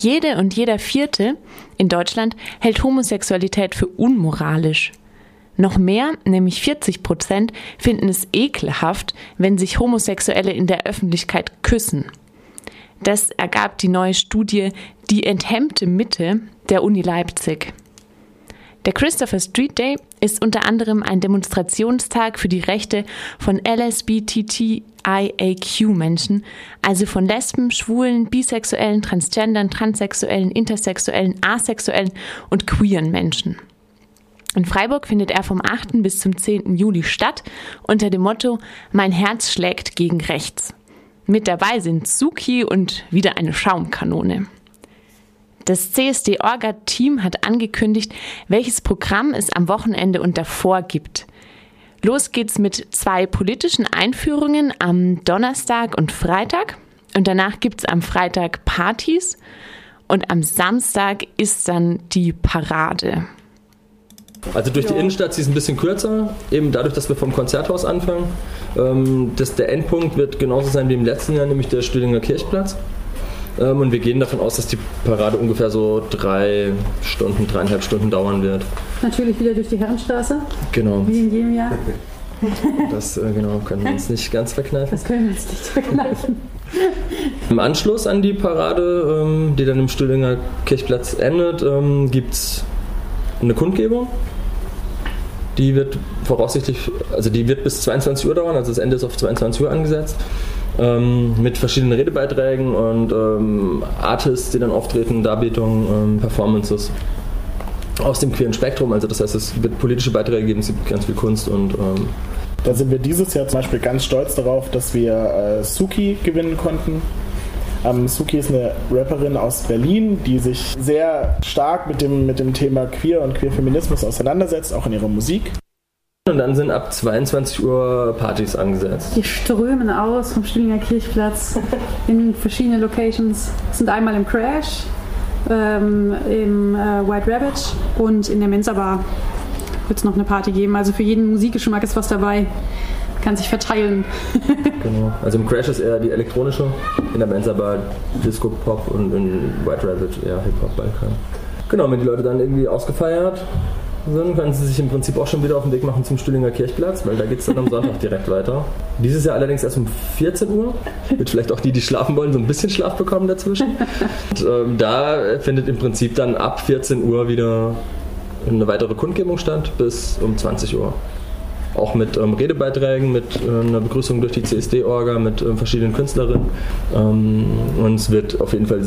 Jede und jeder Vierte in Deutschland hält Homosexualität für unmoralisch. Noch mehr, nämlich 40 Prozent, finden es ekelhaft, wenn sich Homosexuelle in der Öffentlichkeit küssen. Das ergab die neue Studie Die enthemmte Mitte der Uni Leipzig. Der Christopher Street Day ist unter anderem ein Demonstrationstag für die Rechte von LSBTTIAQ-Menschen, also von Lesben, Schwulen, Bisexuellen, Transgendern, Transsexuellen, Intersexuellen, Asexuellen und queeren Menschen. In Freiburg findet er vom 8. bis zum 10. Juli statt unter dem Motto Mein Herz schlägt gegen rechts. Mit dabei sind Suki und wieder eine Schaumkanone. Das CSD-Orga-Team hat angekündigt, welches Programm es am Wochenende und davor gibt. Los geht's mit zwei politischen Einführungen am Donnerstag und Freitag. Und danach gibt's am Freitag Partys. Und am Samstag ist dann die Parade. Also durch die Innenstadt, sie ist ein bisschen kürzer, eben dadurch, dass wir vom Konzerthaus anfangen. Ähm, das, der Endpunkt wird genauso sein wie im letzten Jahr, nämlich der Stühlinger Kirchplatz. Ähm, und wir gehen davon aus, dass die Parade ungefähr so drei Stunden, dreieinhalb Stunden dauern wird. Natürlich wieder durch die Herrenstraße. Genau. Wie in jedem Jahr. Das äh, genau, können wir uns nicht ganz verkneifen. Das können wir uns nicht verkneifen. Im Anschluss an die Parade, ähm, die dann im Stühlinger Kirchplatz endet, ähm, gibt es eine Kundgebung. Die wird voraussichtlich, also die wird bis 22 Uhr dauern, also das Ende ist auf 22 Uhr angesetzt. Ähm, mit verschiedenen Redebeiträgen und ähm, Artists, die dann auftreten, Darbietungen, ähm, Performances aus dem queeren Spektrum. Also das heißt, es wird politische Beiträge geben, es gibt ganz viel Kunst und ähm, da sind wir dieses Jahr zum Beispiel ganz stolz darauf, dass wir äh, Suki gewinnen konnten. Ähm, Suki ist eine Rapperin aus Berlin, die sich sehr stark mit dem, mit dem Thema Queer und Queerfeminismus auseinandersetzt, auch in ihrer Musik. Und dann sind ab 22 Uhr Partys angesetzt. Die strömen aus vom Stühlinger Kirchplatz in verschiedene Locations. Sind einmal im Crash, ähm, im äh, White Rabbit und in der Mensa Bar wird es noch eine Party geben. Also für jeden Musikgeschmack ist was dabei. Kann sich verteilen. genau. Also im Crash ist eher die elektronische, in der Mensa Bar Disco Pop und in White Rabbit eher Hip-Hop Balkan. Genau, wenn die Leute dann irgendwie ausgefeiert sind, können sie sich im Prinzip auch schon wieder auf den Weg machen zum Stühlinger Kirchplatz, weil da geht es dann am Sonntag direkt weiter. Dieses Jahr allerdings erst um 14 Uhr, wird vielleicht auch die, die schlafen wollen, so ein bisschen Schlaf bekommen dazwischen. Und, ähm, da findet im Prinzip dann ab 14 Uhr wieder eine weitere Kundgebung statt bis um 20 Uhr. Auch mit ähm, Redebeiträgen, mit äh, einer Begrüßung durch die CSD-Orga, mit äh, verschiedenen Künstlerinnen. Ähm, und es wird auf jeden Fall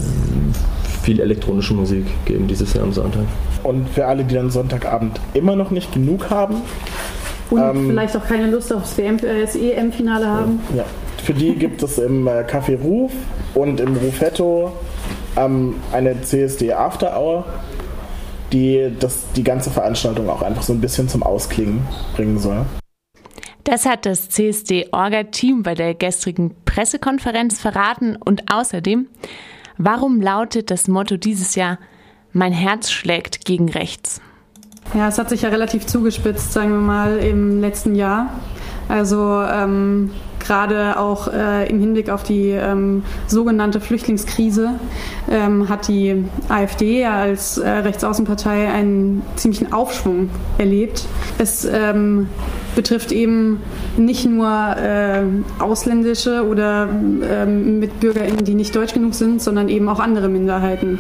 viel elektronische Musik geben dieses Jahr am Sonntag. Und für alle, die dann Sonntagabend immer noch nicht genug haben. Und ähm, vielleicht auch keine Lust aufs äh, EM-Finale haben. Ja, für die gibt es im äh, Café Ruf und im Rufetto ähm, eine CSD After Hour, die das, die ganze Veranstaltung auch einfach so ein bisschen zum Ausklingen bringen soll. Das hat das CSD-Orga-Team bei der gestrigen Pressekonferenz verraten und außerdem Warum lautet das Motto dieses Jahr Mein Herz schlägt gegen rechts? Ja, es hat sich ja relativ zugespitzt, sagen wir mal, im letzten Jahr. Also ähm, gerade auch äh, im Hinblick auf die ähm, sogenannte Flüchtlingskrise ähm, hat die AfD als äh, Rechtsaußenpartei einen ziemlichen Aufschwung erlebt. Es ähm, betrifft eben nicht nur äh, ausländische oder ähm, MitbürgerInnen, die nicht deutsch genug sind, sondern eben auch andere Minderheiten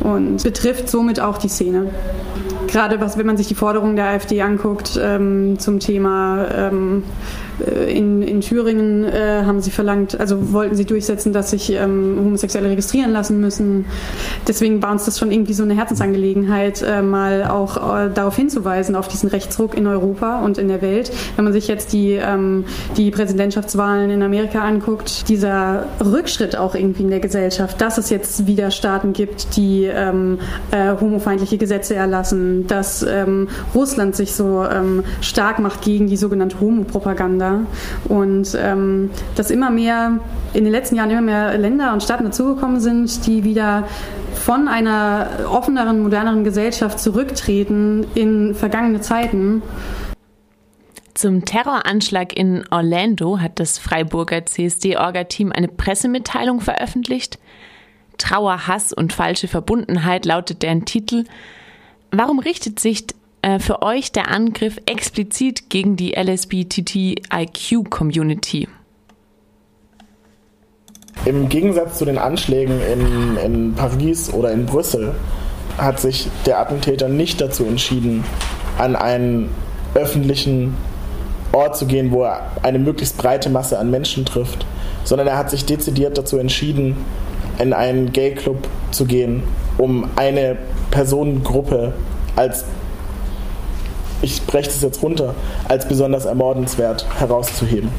und betrifft somit auch die Szene. Gerade was, wenn man sich die Forderungen der AfD anguckt ähm, zum Thema ähm, äh, in, in Thüringen äh, haben sie verlangt, also wollten sie durchsetzen, dass sich ähm, Homosexuelle registrieren lassen müssen. Deswegen war uns das schon irgendwie so eine Herzensangelegenheit, äh, mal auch äh, darauf hinzuweisen, auf diesen Rechtsruck in Europa und in der Welt. Wenn man sich jetzt die, ähm, die Präsidentschaftswahlen in Amerika anguckt, dieser Rückschritt auch irgendwie in der Gesellschaft, dass es jetzt wieder Staaten gibt, die ähm, äh, homofeindliche Gesetze erlassen, dass ähm, Russland sich so ähm, stark macht gegen die sogenannte Homopropaganda und ähm, dass immer mehr, in den letzten Jahren immer mehr Länder und Staaten dazugekommen sind, die wieder von einer offeneren, moderneren Gesellschaft zurücktreten in vergangene Zeiten. Zum Terroranschlag in Orlando hat das Freiburger CSD-Orga-Team eine Pressemitteilung veröffentlicht. Trauer, Hass und falsche Verbundenheit lautet deren Titel. Warum richtet sich äh, für euch der Angriff explizit gegen die LSBTTIQ-Community? Im Gegensatz zu den Anschlägen in, in Paris oder in Brüssel hat sich der Attentäter nicht dazu entschieden, an einen öffentlichen Ort zu gehen, wo er eine möglichst breite Masse an Menschen trifft, sondern er hat sich dezidiert dazu entschieden, in einen Gay-Club zu gehen, um eine Personengruppe als, ich breche das jetzt runter, als besonders ermordenswert herauszuheben.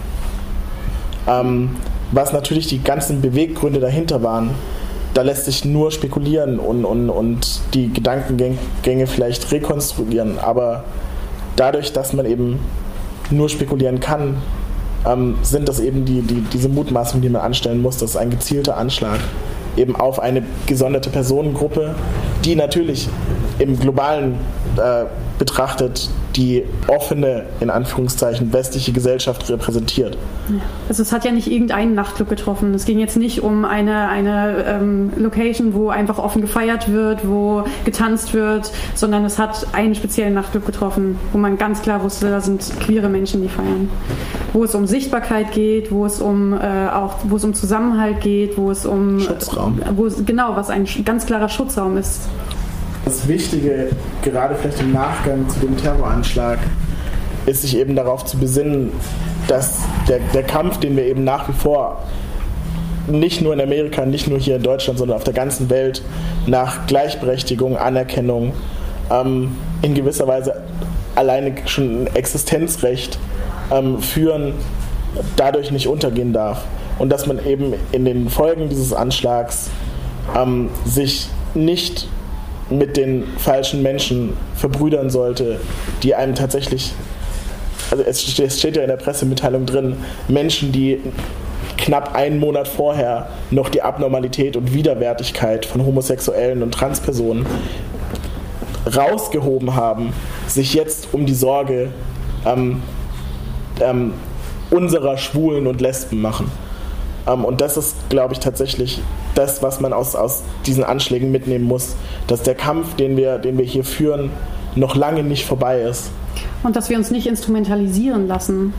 Ähm, was natürlich die ganzen Beweggründe dahinter waren, da lässt sich nur spekulieren und, und, und die Gedankengänge vielleicht rekonstruieren. Aber dadurch, dass man eben nur spekulieren kann, ähm, sind das eben die, die, diese Mutmaßungen, die man anstellen muss. Das ist ein gezielter Anschlag eben auf eine gesonderte Personengruppe, die natürlich im globalen äh, betrachtet die offene, in Anführungszeichen, westliche Gesellschaft repräsentiert. Also es hat ja nicht irgendeinen Nachtclub getroffen. Es ging jetzt nicht um eine, eine ähm, Location, wo einfach offen gefeiert wird, wo getanzt wird, sondern es hat einen speziellen Nachtclub getroffen, wo man ganz klar wusste, da sind queere Menschen, die feiern. Wo es um Sichtbarkeit geht, wo es um äh, auch, wo es um Zusammenhalt geht, wo es um Schutzraum. Wo es, genau, was ein ganz klarer Schutzraum ist. Das Wichtige, gerade vielleicht im Nachgang zu dem Terroranschlag, ist sich eben darauf zu besinnen, dass der, der Kampf, den wir eben nach wie vor nicht nur in Amerika, nicht nur hier in Deutschland, sondern auf der ganzen Welt nach Gleichberechtigung, Anerkennung, ähm, in gewisser Weise alleine schon ein Existenzrecht ähm, führen, dadurch nicht untergehen darf. Und dass man eben in den Folgen dieses Anschlags ähm, sich nicht mit den falschen Menschen verbrüdern sollte, die einem tatsächlich, also es steht ja in der Pressemitteilung drin, Menschen, die knapp einen Monat vorher noch die Abnormalität und Widerwärtigkeit von Homosexuellen und Transpersonen rausgehoben haben, sich jetzt um die Sorge ähm, ähm, unserer Schwulen und Lesben machen. Ähm, und das ist, glaube ich, tatsächlich das, was man aus, aus diesen Anschlägen mitnehmen muss, dass der Kampf, den wir, den wir hier führen, noch lange nicht vorbei ist. Und dass wir uns nicht instrumentalisieren lassen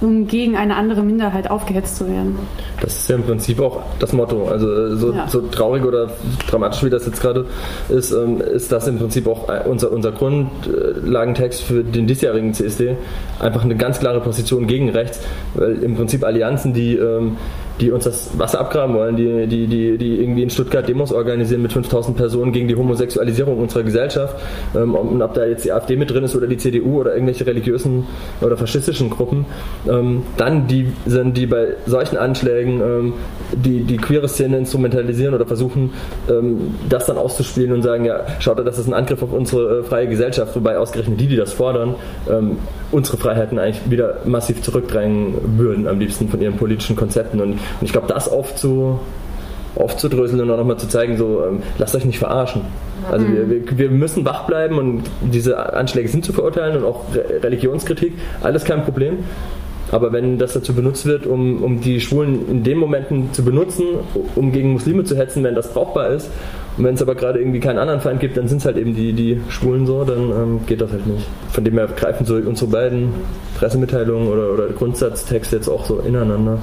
um gegen eine andere Minderheit aufgehetzt zu werden. Das ist ja im Prinzip auch das Motto. Also äh, so, ja. so traurig oder dramatisch wie das jetzt gerade ist, ähm, ist das im Prinzip auch äh, unser, unser Grundlagentext für den diesjährigen CSD. Einfach eine ganz klare Position gegen rechts, weil im Prinzip Allianzen, die ähm, die uns das Wasser abgraben wollen, die, die, die, die irgendwie in Stuttgart Demos organisieren mit 5000 Personen gegen die Homosexualisierung unserer Gesellschaft. Ähm, und ob da jetzt die AfD mit drin ist oder die CDU oder irgendwelche religiösen oder faschistischen Gruppen, ähm, dann die sind, die bei solchen Anschlägen ähm, die, die queere Szene instrumentalisieren oder versuchen, ähm, das dann auszuspielen und sagen, ja, schaut da, das ist ein Angriff auf unsere äh, freie Gesellschaft, wobei ausgerechnet die, die das fordern, ähm, unsere Freiheiten eigentlich wieder massiv zurückdrängen würden, am liebsten von ihren politischen Konzepten. Und, und ich glaube, das aufzu, aufzudröseln und auch nochmal zu zeigen, so, ähm, lasst euch nicht verarschen. Also wir, wir, wir, müssen wach bleiben und diese Anschläge sind zu verurteilen und auch Re Religionskritik, alles kein Problem. Aber wenn das dazu benutzt wird, um, um die Schwulen in den Momenten zu benutzen, um gegen Muslime zu hetzen, wenn das brauchbar ist, und wenn es aber gerade irgendwie keinen anderen Feind gibt, dann sind es halt eben die, die Schwulen so, dann ähm, geht das halt nicht. Von dem her greifen so unsere beiden Pressemitteilungen oder, oder Grundsatztexte jetzt auch so ineinander.